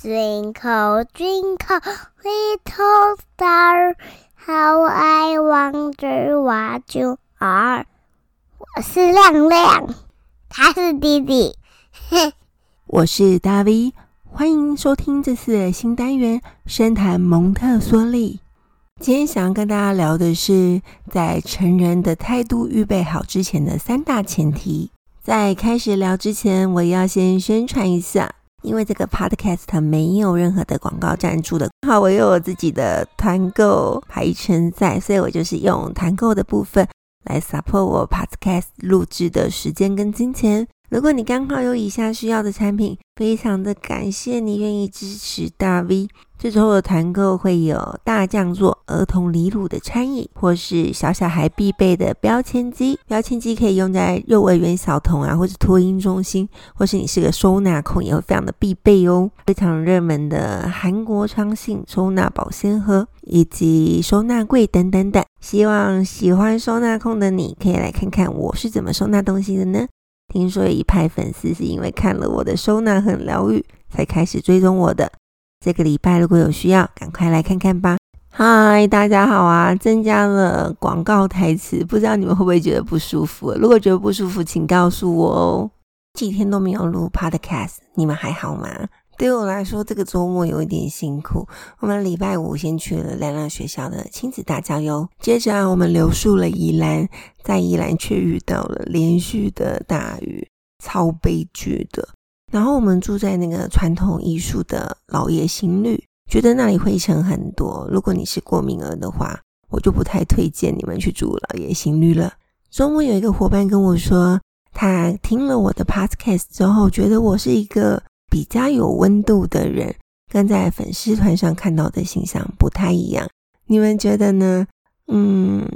Twinkle, twinkle, little star, how I wonder what you are。我是亮亮，他是弟弟。我是大 V，欢迎收听这次的新单元《深谈蒙特梭利》。今天想要跟大家聊的是，在成人的态度预备好之前的三大前提。在开始聊之前，我要先宣传一下。因为这个 podcast 没有任何的广告赞助的，刚好，我有我自己的团购排程在，所以我就是用团购的部分来 support 我 podcast 录制的时间跟金钱。如果你刚好有以下需要的产品，非常的感谢你愿意支持大 V。这周的团购会有大酱做儿童离乳的餐饮，或是小小孩必备的标签机。标签机可以用在幼儿园小童啊，或是托婴中心，或是你是个收纳控，也会非常的必备哦。非常热门的韩国昌信收纳保鲜盒，以及收纳柜等等等。希望喜欢收纳控的你可以来看看我是怎么收纳东西的呢？听说有一派粉丝是因为看了我的收纳很疗愈，才开始追踪我的。这个礼拜如果有需要，赶快来看看吧。嗨，大家好啊！增加了广告台词，不知道你们会不会觉得不舒服？如果觉得不舒服，请告诉我哦。几天都没有录 Podcast，你们还好吗？对我来说，这个周末有一点辛苦。我们礼拜五先去了亮亮学校的亲子大郊游，接着啊，我们留宿了宜兰，在宜兰却遇到了连续的大雨，超悲剧的。然后我们住在那个传统艺术的老爷新绿，觉得那里灰尘很多。如果你是过敏儿的话，我就不太推荐你们去住老爷新绿了。周末有一个伙伴跟我说，他听了我的 podcast 之后，觉得我是一个。比较有温度的人，跟在粉丝团上看到的形象不太一样。你们觉得呢？嗯，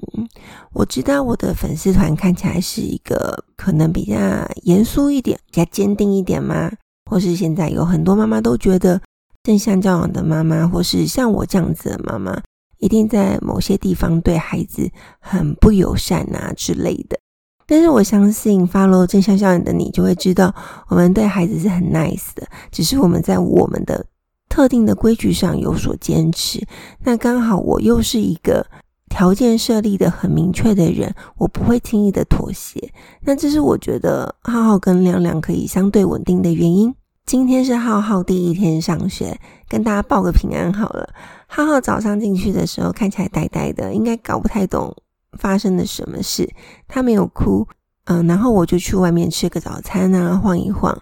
我知道我的粉丝团看起来是一个可能比较严肃一点、比较坚定一点吗？或是现在有很多妈妈都觉得正向教养的妈妈，或是像我这样子的妈妈，一定在某些地方对孩子很不友善啊之类的。但是我相信，follow 正向教养的你就会知道，我们对孩子是很 nice 的，只是我们在我们的特定的规矩上有所坚持。那刚好我又是一个条件设立的很明确的人，我不会轻易的妥协。那这是我觉得浩浩跟亮亮可以相对稳定的原因。今天是浩浩第一天上学，跟大家报个平安好了。浩浩早上进去的时候看起来呆呆的，应该搞不太懂。发生了什么事？他没有哭，嗯，然后我就去外面吃个早餐啊，晃一晃，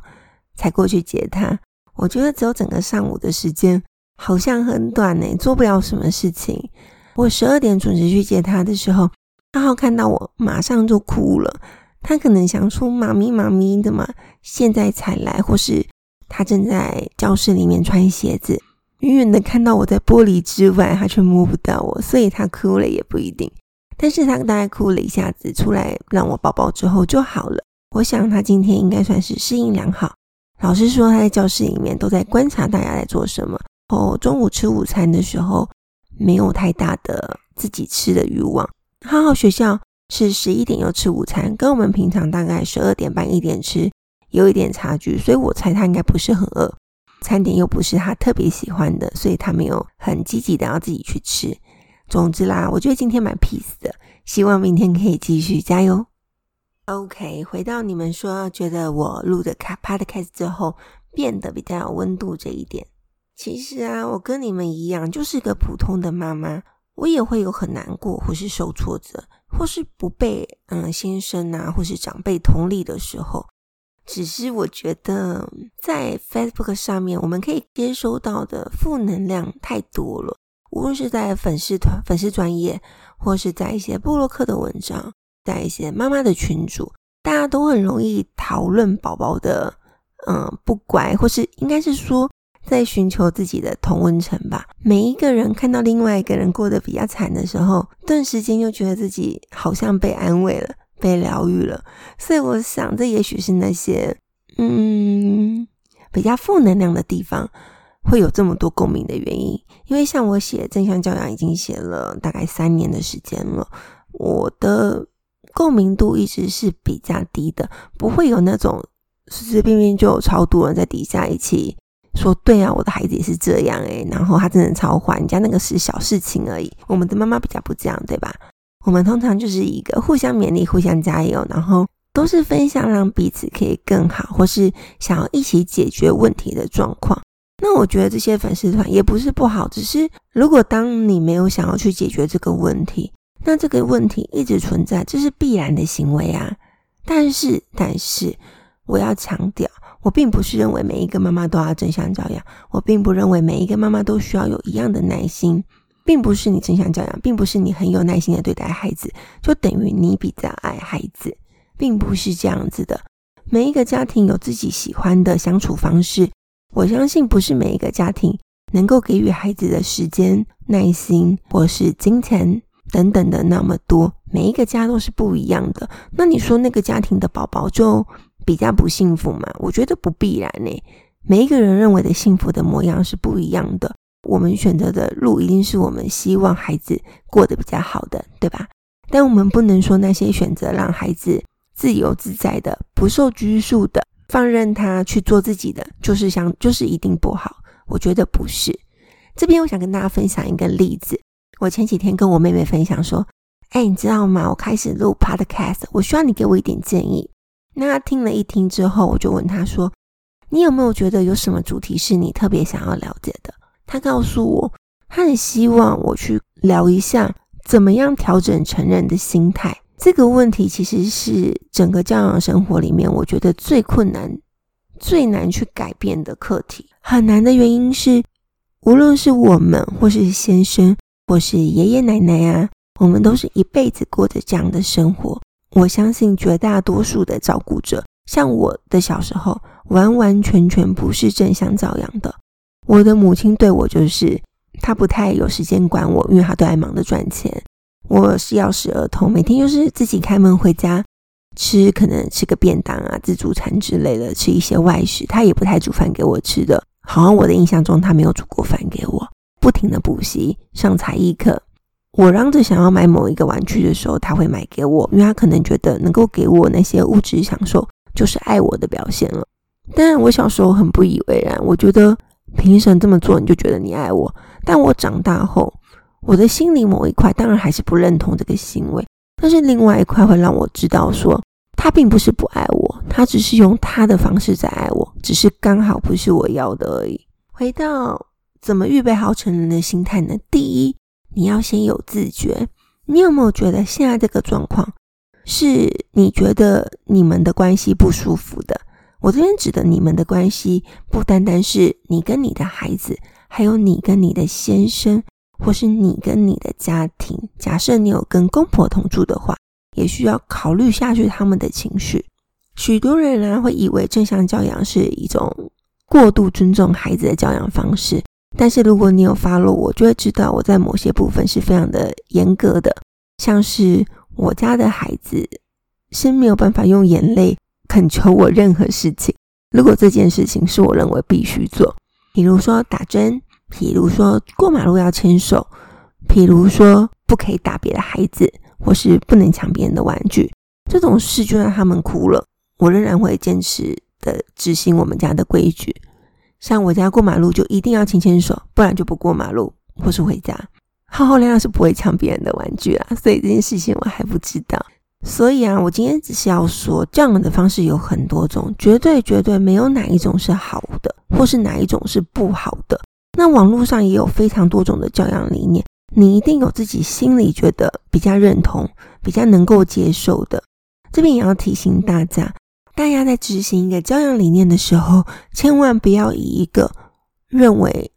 才过去接他。我觉得只有整个上午的时间好像很短呢，做不了什么事情。我十二点准时去接他的时候，阿浩看到我马上就哭了。他可能想说妈咪妈咪的嘛，现在才来，或是他正在教室里面穿鞋子，远远的看到我在玻璃之外，他却摸不到我，所以他哭了也不一定。但是他大概哭了一下子，出来让我抱抱之后就好了。我想他今天应该算是适应良好。老师说他在教室里面都在观察大家在做什么。哦，中午吃午餐的时候没有太大的自己吃的欲望。浩浩学校是十一点要吃午餐，跟我们平常大概十二点半一点吃有一点差距，所以我猜他应该不是很饿。餐点又不是他特别喜欢的，所以他没有很积极的要自己去吃。总之啦，我觉得今天蛮 peace 的，希望明天可以继续加油。OK，回到你们说觉得我录的 podcast 之后变得比较有温度这一点，其实啊，我跟你们一样，就是个普通的妈妈，我也会有很难过，或是受挫折，或是不被嗯先生啊或是长辈同理的时候。只是我觉得在 Facebook 上面，我们可以接收到的负能量太多了。无论是在粉丝团、粉丝专业，或是在一些部落客的文章，在一些妈妈的群组，大家都很容易讨论宝宝的嗯不乖，或是应该是说在寻求自己的同温层吧。每一个人看到另外一个人过得比较惨的时候，顿时间又觉得自己好像被安慰了、被疗愈了。所以我想，这也许是那些嗯比较负能量的地方。会有这么多共鸣的原因，因为像我写正向教养已经写了大概三年的时间了，我的共鸣度一直是比较低的，不会有那种随随便便就有超多人在底下一起说对啊，我的孩子也是这样诶，然后他真的超坏，人家那个是小事情而已。我们的妈妈比较不这样，对吧？我们通常就是一个互相勉励、互相加油，然后都是分享让彼此可以更好，或是想要一起解决问题的状况。那我觉得这些粉丝团也不是不好，只是如果当你没有想要去解决这个问题，那这个问题一直存在，这是必然的行为啊。但是，但是我要强调，我并不是认为每一个妈妈都要正向教养，我并不认为每一个妈妈都需要有一样的耐心，并不是你正向教养，并不是你很有耐心的对待孩子，就等于你比较爱孩子，并不是这样子的。每一个家庭有自己喜欢的相处方式。我相信不是每一个家庭能够给予孩子的时间、耐心或是金钱等等的那么多，每一个家都是不一样的。那你说那个家庭的宝宝就比较不幸福吗？我觉得不必然呢。每一个人认为的幸福的模样是不一样的。我们选择的路一定是我们希望孩子过得比较好的，对吧？但我们不能说那些选择让孩子自由自在的、不受拘束的。放任他去做自己的，就是想，就是一定不好。我觉得不是。这边我想跟大家分享一个例子。我前几天跟我妹妹分享说：“哎，你知道吗？我开始录 Podcast，我需要你给我一点建议。”那他听了一听之后，我就问他说：“你有没有觉得有什么主题是你特别想要了解的？”他告诉我，他很希望我去聊一下怎么样调整成人的心态。这个问题其实是整个教养生活里面，我觉得最困难、最难去改变的课题。很难的原因是，无论是我们，或是先生，或是爷爷奶奶啊，我们都是一辈子过着这样的生活。我相信绝大多数的照顾者，像我的小时候，完完全全不是正向照养的。我的母亲对我就是，她不太有时间管我，因为她都爱忙着赚钱。我是钥匙儿童，每天就是自己开门回家吃，可能吃个便当啊、自助餐之类的，吃一些外食。她也不太煮饭给我吃的，好像我的印象中她没有煮过饭给我。不停的补习、上才艺课，我嚷着想要买某一个玩具的时候，他会买给我，因为他可能觉得能够给我那些物质享受就是爱我的表现了。但我小时候很不以为然，我觉得凭什么这么做你就觉得你爱我？但我长大后。我的心里某一块当然还是不认同这个行为，但是另外一块会让我知道说，他并不是不爱我，他只是用他的方式在爱我，只是刚好不是我要的而已。回到怎么预备好成人的心态呢？第一，你要先有自觉。你有没有觉得现在这个状况是你觉得你们的关系不舒服的？我这边指的你们的关系，不单单是你跟你的孩子，还有你跟你的先生。或是你跟你的家庭，假设你有跟公婆同住的话，也需要考虑下去他们的情绪。许多人呢会以为正向教养是一种过度尊重孩子的教养方式，但是如果你有 follow 我，就会知道我在某些部分是非常的严格的。像是我家的孩子是没有办法用眼泪恳求我任何事情，如果这件事情是我认为必须做，比如说打针。比如说过马路要牵手，譬如说不可以打别的孩子，或是不能抢别人的玩具，这种事就让他们哭了，我仍然会坚持的执行我们家的规矩。像我家过马路就一定要牵牵手，不然就不过马路或是回家。浩浩亮亮是不会抢别人的玩具啦，所以这件事情我还不知道。所以啊，我今天只是要说，这样的方式有很多种，绝对绝对没有哪一种是好的，或是哪一种是不好的。那网络上也有非常多种的教养理念，你一定有自己心里觉得比较认同、比较能够接受的。这边也要提醒大家，大家在执行一个教养理念的时候，千万不要以一个认为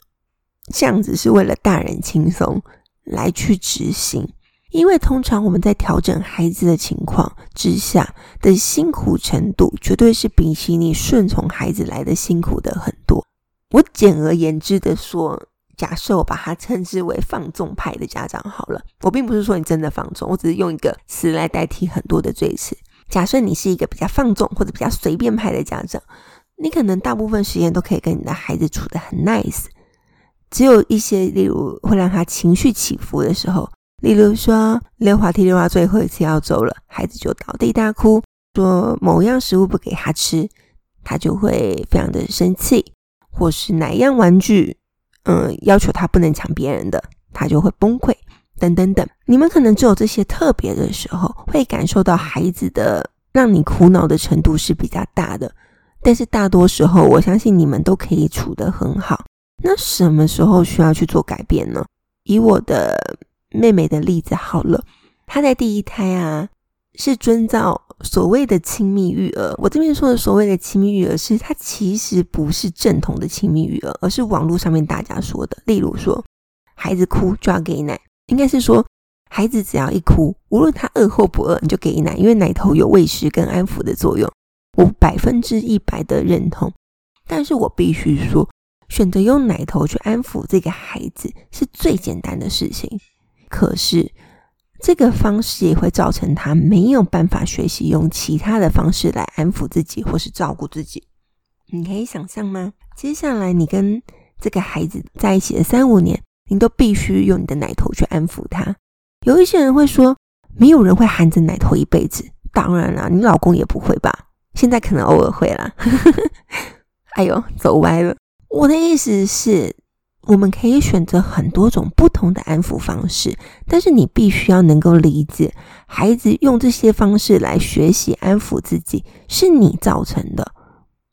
这样子是为了大人轻松来去执行，因为通常我们在调整孩子的情况之下的辛苦程度，绝对是比起你顺从孩子来的辛苦的很多。我简而言之的说，假设我把它称之为放纵派的家长好了，我并不是说你真的放纵，我只是用一个词来代替很多的罪词。假设你是一个比较放纵或者比较随便派的家长，你可能大部分时间都可以跟你的孩子处得很 nice，只有一些例如会让他情绪起伏的时候，例如说溜滑梯溜到最后一次要走了，孩子就倒地大哭，说某样食物不给他吃，他就会非常的生气。或是哪样玩具，嗯，要求他不能抢别人的，他就会崩溃，等等等。你们可能只有这些特别的时候，会感受到孩子的让你苦恼的程度是比较大的。但是大多时候，我相信你们都可以处得很好。那什么时候需要去做改变呢？以我的妹妹的例子好了，她在第一胎啊，是遵照所谓的亲密育儿。我这边说的所谓的亲密育儿，是她其实不是正统的亲密育儿，而是网络上面大家说的。例如说，孩子哭就要给奶，应该是说，孩子只要一哭，无论他饿或不饿，你就给奶，因为奶头有喂食跟安抚的作用。我百分之一百的认同，但是我必须说，选择用奶头去安抚这个孩子是最简单的事情。可是，这个方式也会造成他没有办法学习用其他的方式来安抚自己或是照顾自己。你可以想象吗？接下来你跟这个孩子在一起的三五年，你都必须用你的奶头去安抚他。有一些人会说，没有人会含着奶头一辈子。当然啦，你老公也不会吧？现在可能偶尔会啦，哎呦，走歪了。我的意思是，我们可以选择很多种不同的安抚方式，但是你必须要能够理解，孩子用这些方式来学习安抚自己，是你造成的，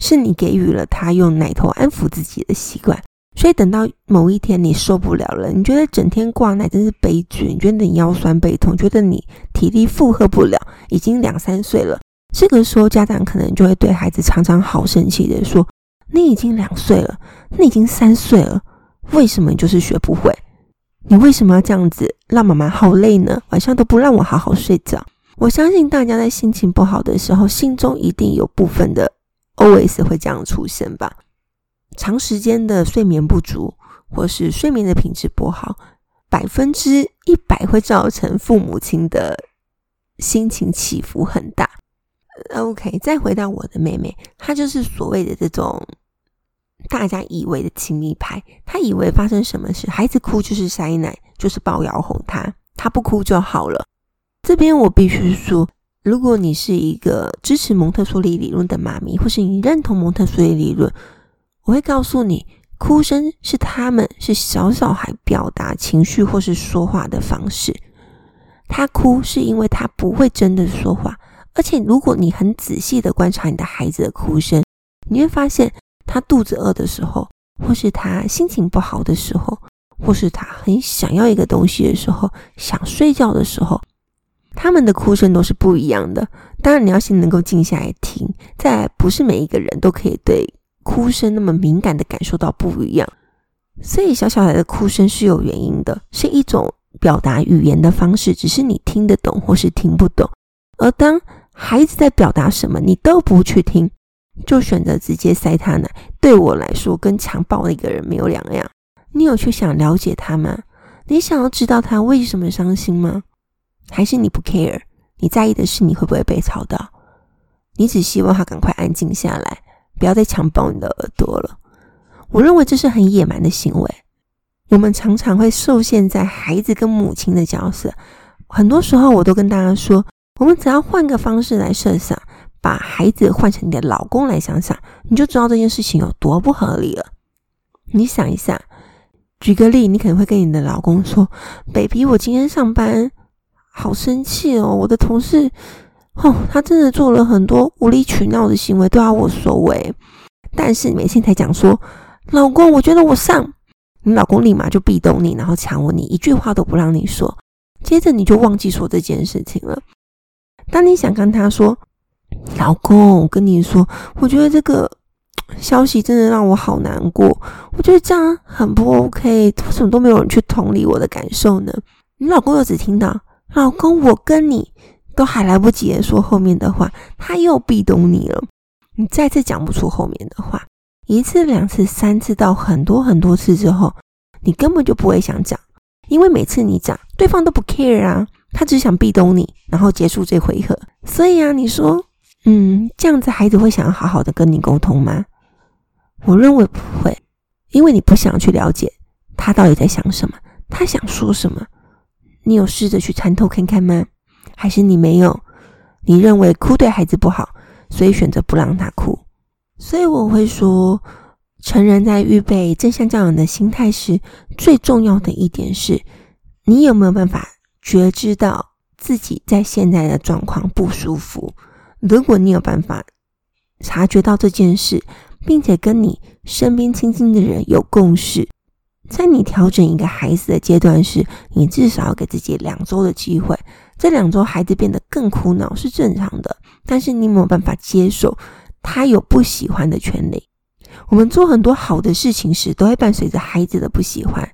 是你给予了他用奶头安抚自己的习惯。所以等到某一天你受不了了，你觉得整天挂奶真是悲剧，你觉得你腰酸背痛，觉得你体力负荷不了，已经两三岁了。这个时候，家长可能就会对孩子常常好生气的说：“你已经两岁了，你已经三岁了，为什么你就是学不会？你为什么要这样子让妈妈好累呢？晚上都不让我好好睡觉。”我相信大家在心情不好的时候，心中一定有部分的 OS 会这样出现吧。长时间的睡眠不足，或是睡眠的品质不好，百分之一百会造成父母亲的心情起伏很大。OK，再回到我的妹妹，她就是所谓的这种大家以为的亲密派。她以为发生什么事，孩子哭就是塞奶，就是抱摇哄他，他不哭就好了。这边我必须说，如果你是一个支持蒙特梭利理论的妈咪，或是你认同蒙特梭利理论，我会告诉你，哭声是他们是小小孩表达情绪或是说话的方式。他哭是因为他不会真的说话。而且，如果你很仔细的观察你的孩子的哭声，你会发现，他肚子饿的时候，或是他心情不好的时候，或是他很想要一个东西的时候，想睡觉的时候，他们的哭声都是不一样的。当然，你要先能够静下来听。再，不是每一个人都可以对哭声那么敏感的感受到不一样。所以，小小孩的哭声是有原因的，是一种表达语言的方式，只是你听得懂或是听不懂。而当孩子在表达什么，你都不去听，就选择直接塞他奶。对我来说，跟强暴的一个人没有两样。你有去想了解他吗？你想要知道他为什么伤心吗？还是你不 care？你在意的是你会不会被吵到？你只希望他赶快安静下来，不要再强暴你的耳朵了。我认为这是很野蛮的行为。我们常常会受限在孩子跟母亲的角色。很多时候，我都跟大家说。我们只要换个方式来设想，把孩子换成你的老公来想想，你就知道这件事情有多不合理了。你想一下，举个例，你可能会跟你的老公说：“baby，我今天上班好生气哦，我的同事，哦，他真的做了很多无理取闹的行为，都要我收尾。但是你每天才讲说，老公，我觉得我上，你老公立马就壁咚你，然后强吻你，一句话都不让你说，接着你就忘记说这件事情了。”当你想跟他说：“老公，我跟你说，我觉得这个消息真的让我好难过。我觉得这样很不 OK，为什么都没有人去同理我的感受呢？”你老公又只听到“老公，我跟你”，都还来不及说后面的话，他又壁咚你了。你再次讲不出后面的话，一次、两次、三次到很多很多次之后，你根本就不会想讲，因为每次你讲，对方都不 care 啊。他只想壁咚你，然后结束这回合。所以啊，你说，嗯，这样子孩子会想要好好的跟你沟通吗？我认为不会，因为你不想去了解他到底在想什么，他想说什么。你有试着去参透看看吗？还是你没有？你认为哭对孩子不好，所以选择不让他哭。所以我会说，成人在预备正向教养的心态时，最重要的一点是，你有没有办法觉知到自己在现在的状况不舒服？如果你有办法察觉到这件事，并且跟你身边亲近的人有共识，在你调整一个孩子的阶段时，你至少要给自己两周的机会。这两周孩子变得更苦恼是正常的，但是你没有办法接受他有不喜欢的权利。我们做很多好的事情时，都会伴随着孩子的不喜欢，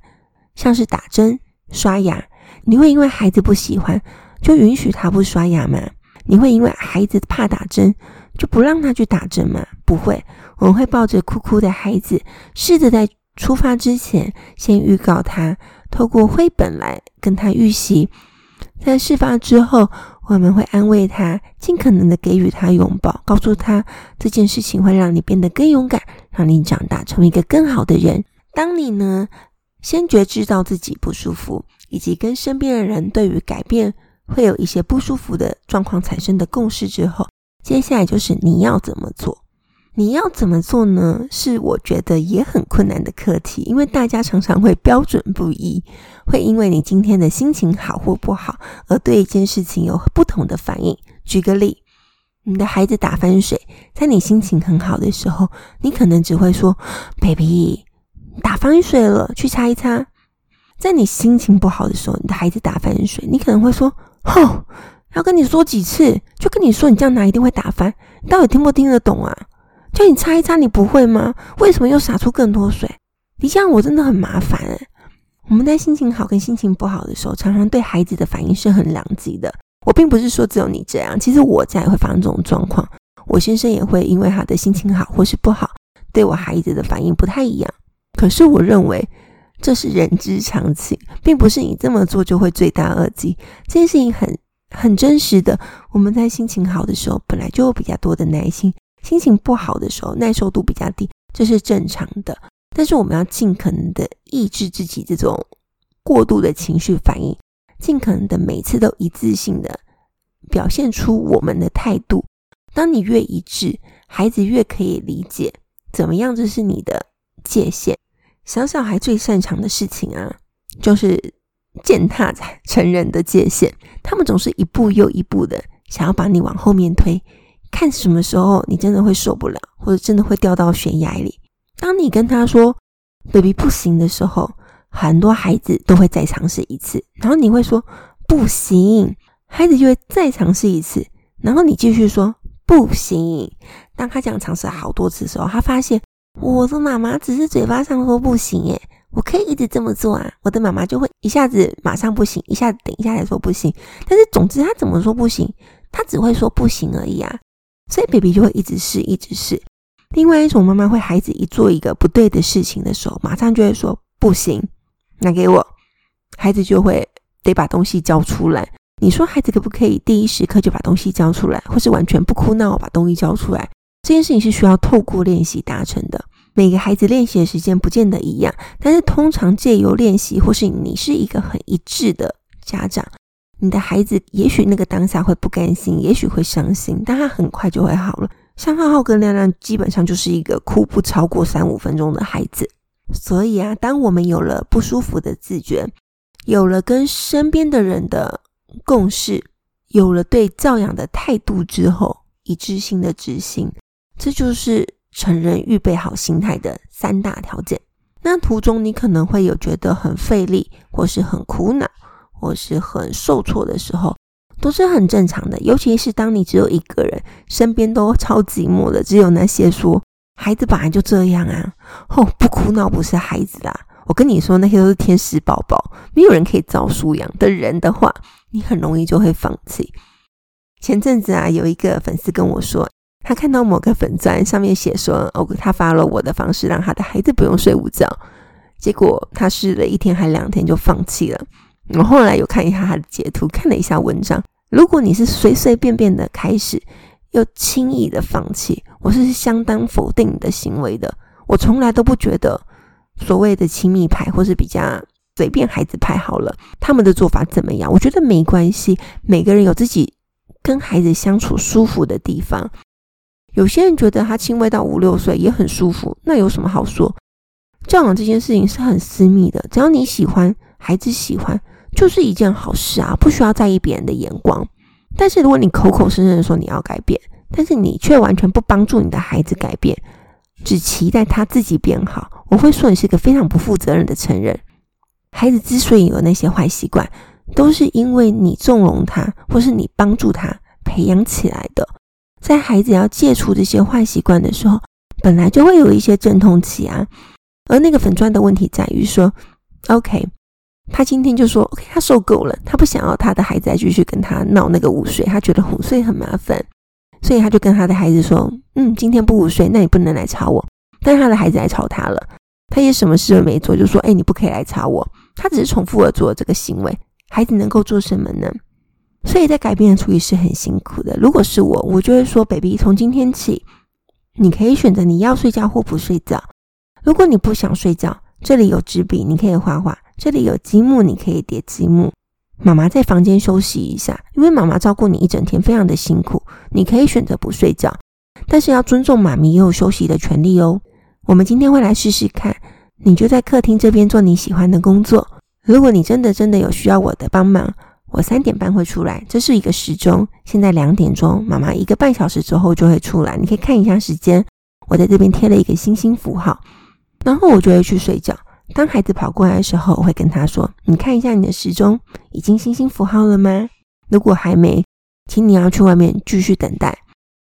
像是打针、刷牙。你会因为孩子不喜欢，就允许他不刷牙吗？你会因为孩子怕打针，就不让他去打针吗？不会，我们会抱着哭哭的孩子，试着在出发之前先预告他，透过绘本来跟他预习。在事发之后，我们会安慰他，尽可能的给予他拥抱，告诉他这件事情会让你变得更勇敢，让你长大成为一个更好的人。当你呢，先觉知到自己不舒服，以及跟身边的人对于改变会有一些不舒服的状况产生的共识之后，接下来就是你要怎么做。你要怎么做呢？是我觉得也很困难的课题，因为大家常常会标准不一，会因为你今天的心情好或不好，而对一件事情有不同的反应。举个例，你的孩子打翻水，在你心情很好的时候，你可能只会说：“baby，打翻水了，去擦一擦。”在你心情不好的时候，你的孩子打翻水，你可能会说：“吼，要跟你说几次？就跟你说，你这样拿一定会打翻，你到底听不听得懂啊？”叫你擦一擦，你不会吗？为什么又洒出更多水？你这样我真的很麻烦诶。我们在心情好跟心情不好的时候，常常对孩子的反应是很两极的。我并不是说只有你这样，其实我家也会发生这种状况。我先生也会因为他的心情好或是不好，对我孩子的反应不太一样。可是我认为这是人之常情，并不是你这么做就会罪大恶极。这件事情很很真实的。我们在心情好的时候，本来就有比较多的耐心。心情不好的时候，耐受度比较低，这是正常的。但是我们要尽可能的抑制自己这种过度的情绪反应，尽可能的每次都一致性的表现出我们的态度。当你越一致，孩子越可以理解怎么样，这是你的界限。小小孩最擅长的事情啊，就是践踏在成人的界限。他们总是一步又一步的想要把你往后面推。看什么时候你真的会受不了，或者真的会掉到悬崖里。当你跟他说 “baby 不行”的时候，很多孩子都会再尝试一次。然后你会说“不行”，孩子就会再尝试一次。然后你继续说“不行”。当他这样尝试好多次的时候，他发现我的妈妈只是嘴巴上说不行，诶，我可以一直这么做啊。我的妈妈就会一下子马上不行，一下子等一下才说不行。但是总之他怎么说不行，他只会说不行而已啊。所以，baby 就会一直试，一直试。另外一种妈妈会，孩子一做一个不对的事情的时候，马上就会说不行，拿给我。孩子就会得把东西交出来。你说孩子可不可以第一时刻就把东西交出来，或是完全不哭闹把东西交出来？这件事情是需要透过练习达成的。每个孩子练习的时间不见得一样，但是通常借由练习，或是你是一个很一致的家长。你的孩子也许那个当下会不甘心，也许会伤心，但他很快就会好了。像浩浩跟亮亮，基本上就是一个哭不超过三五分钟的孩子。所以啊，当我们有了不舒服的自觉，有了跟身边的人的共识，有了对教养的态度之后，一致性的执行，这就是成人预备好心态的三大条件。那途中你可能会有觉得很费力，或是很苦恼。或是很受挫的时候，都是很正常的。尤其是当你只有一个人，身边都超寂寞的，只有那些说孩子本来就这样啊，哦，不哭闹不是孩子啦。我跟你说，那些都是天使宝宝，没有人可以照书养的人的话，你很容易就会放弃。前阵子啊，有一个粉丝跟我说，他看到某个粉钻上面写说，哦，他发了我的方式，让他的孩子不用睡午觉，结果他试了一天还两天就放弃了。我后来有看一下他的截图，看了一下文章。如果你是随随便便的开始，又轻易的放弃，我是相当否定你的行为的。我从来都不觉得所谓的亲密派或是比较随便孩子派好了，他们的做法怎么样？我觉得没关系，每个人有自己跟孩子相处舒服的地方。有些人觉得他亲喂到五六岁也很舒服，那有什么好说？教养这件事情是很私密的，只要你喜欢，孩子喜欢，就是一件好事啊，不需要在意别人的眼光。但是如果你口口声声说你要改变，但是你却完全不帮助你的孩子改变，只期待他自己变好，我会说你是个非常不负责任的成人。孩子之所以有那些坏习惯，都是因为你纵容他，或是你帮助他培养起来的。在孩子要戒除这些坏习惯的时候，本来就会有一些阵痛期啊。而那个粉钻的问题在于说，OK，他今天就说，OK，他受够了，他不想要他的孩子再继续跟他闹那个午睡，他觉得午睡很麻烦，所以他就跟他的孩子说，嗯，今天不午睡，那你不能来吵我。但他的孩子来吵他了，他也什么事都没做，就说，哎，你不可以来吵我。他只是重复的做这个行为，孩子能够做什么呢？所以在改变的处理是很辛苦的。如果是我，我就会说，baby，从今天起，你可以选择你要睡觉或不睡觉。如果你不想睡觉，这里有纸笔，你可以画画；这里有积木，你可以叠积木。妈妈在房间休息一下，因为妈妈照顾你一整天，非常的辛苦。你可以选择不睡觉，但是要尊重妈咪也有休息的权利哦。我们今天会来试试看，你就在客厅这边做你喜欢的工作。如果你真的真的有需要我的帮忙，我三点半会出来，这是一个时钟。现在两点钟，妈妈一个半小时之后就会出来，你可以看一下时间。我在这边贴了一个星星符号。然后我就会去睡觉。当孩子跑过来的时候，我会跟他说：“你看一下你的时钟，已经星星符号了吗？如果还没，请你要去外面继续等待，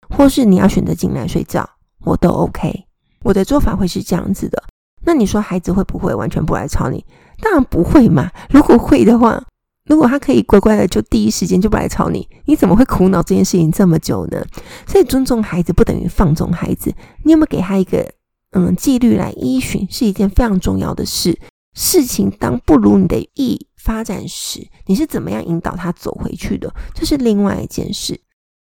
或是你要选择进来睡觉，我都 OK。我的做法会是这样子的。那你说孩子会不会完全不来吵你？当然不会嘛。如果会的话，如果他可以乖乖的就第一时间就不来吵你，你怎么会苦恼这件事情这么久呢？所以尊重孩子不等于放纵孩子。你有没有给他一个？嗯，纪律来依循是一件非常重要的事。事情当不如你的意发展时，你是怎么样引导他走回去的？这是另外一件事。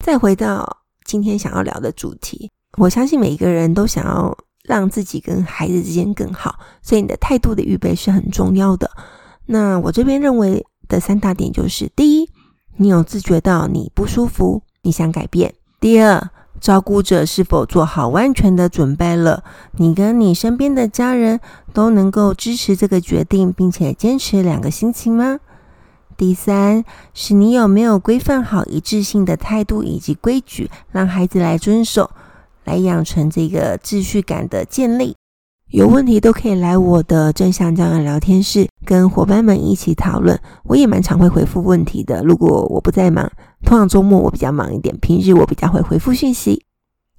再回到今天想要聊的主题，我相信每一个人都想要让自己跟孩子之间更好，所以你的态度的预备是很重要的。那我这边认为的三大点就是：第一，你有自觉到你不舒服，你想改变；第二，照顾者是否做好万全的准备了？你跟你身边的家人都能够支持这个决定，并且坚持两个星期吗？第三，是你有没有规范好一致性的态度以及规矩，让孩子来遵守，来养成这个秩序感的建立？有问题都可以来我的正向教养聊天室，跟伙伴们一起讨论。我也蛮常会回复问题的，如果我不在忙。通常周末我比较忙一点，平日我比较会回复讯息。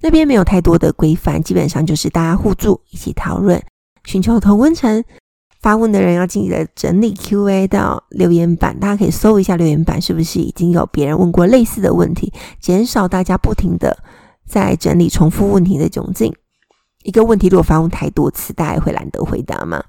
那边没有太多的规范，基本上就是大家互助，一起讨论，寻求同温层。发问的人要记得整理 Q&A 到留言板，大家可以搜一下留言板，是不是已经有别人问过类似的问题，减少大家不停的在整理重复问题的窘境。一个问题如果发问太多次，大家会懒得回答吗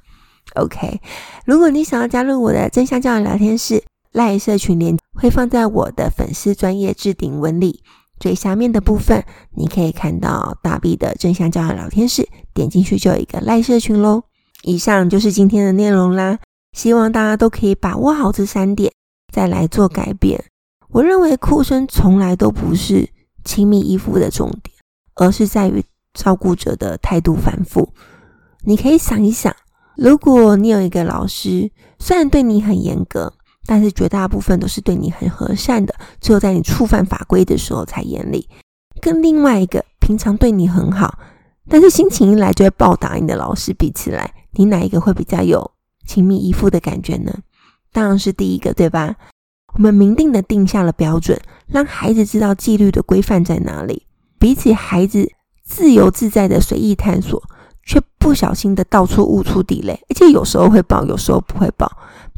？OK，如果你想要加入我的正向教养聊天室。赖社群连会放在我的粉丝专页置顶文里最下面的部分，你可以看到大 B 的正向教养聊天室，点进去就有一个赖社群喽。以上就是今天的内容啦，希望大家都可以把握好这三点，再来做改变。我认为哭声从来都不是亲密依附的重点，而是在于照顾者的态度反复。你可以想一想，如果你有一个老师，虽然对你很严格。但是绝大部分都是对你很和善的，只有在你触犯法规的时候才严厉。跟另外一个平常对你很好，但是心情一来就会暴打你的老师比起来，你哪一个会比较有亲密依附的感觉呢？当然是第一个，对吧？我们明定的定下了标准，让孩子知道纪律的规范在哪里。比起孩子自由自在的随意探索，却不小心的到处误触地雷，而且有时候会爆，有时候不会爆。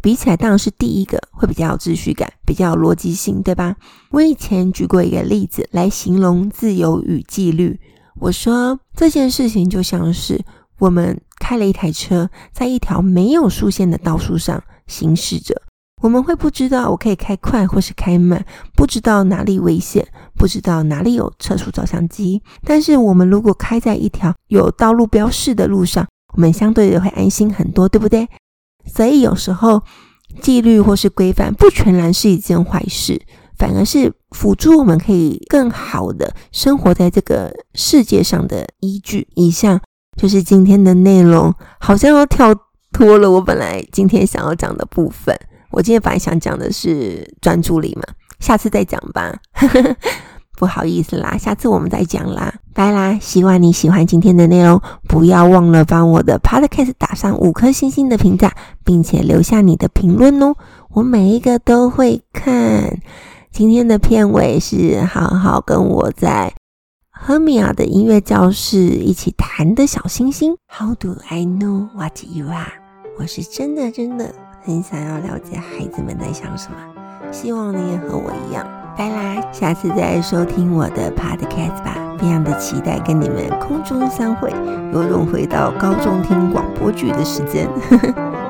比起来，当然是第一个会比较有秩序感，比较有逻辑性，对吧？我以前举过一个例子来形容自由与纪律。我说这件事情就像是我们开了一台车，在一条没有竖线的道路上行驶着，我们会不知道我可以开快或是开慢，不知道哪里危险，不知道哪里有测速照相机。但是我们如果开在一条有道路标示的路上，我们相对的会安心很多，对不对？所以有时候纪律或是规范不全然是一件坏事，反而是辅助我们可以更好的生活在这个世界上的依据。以上就是今天的内容，好像要跳脱了我本来今天想要讲的部分。我今天本来想讲的是专注力嘛，下次再讲吧。不好意思啦，下次我们再讲啦，拜啦！希望你喜欢今天的内容，不要忘了帮我的 Podcast 打上五颗星星的评价，并且留下你的评论哦，我每一个都会看。今天的片尾是好好跟我在 Hermia 的音乐教室一起弹的小星星。How do I know what you are？我是真的真的很想要了解孩子们在想什么，希望你也和我一样。拜啦，下次再收听我的 podcast 吧，非常的期待跟你们空中相会，有种回到高中听广播剧的时间。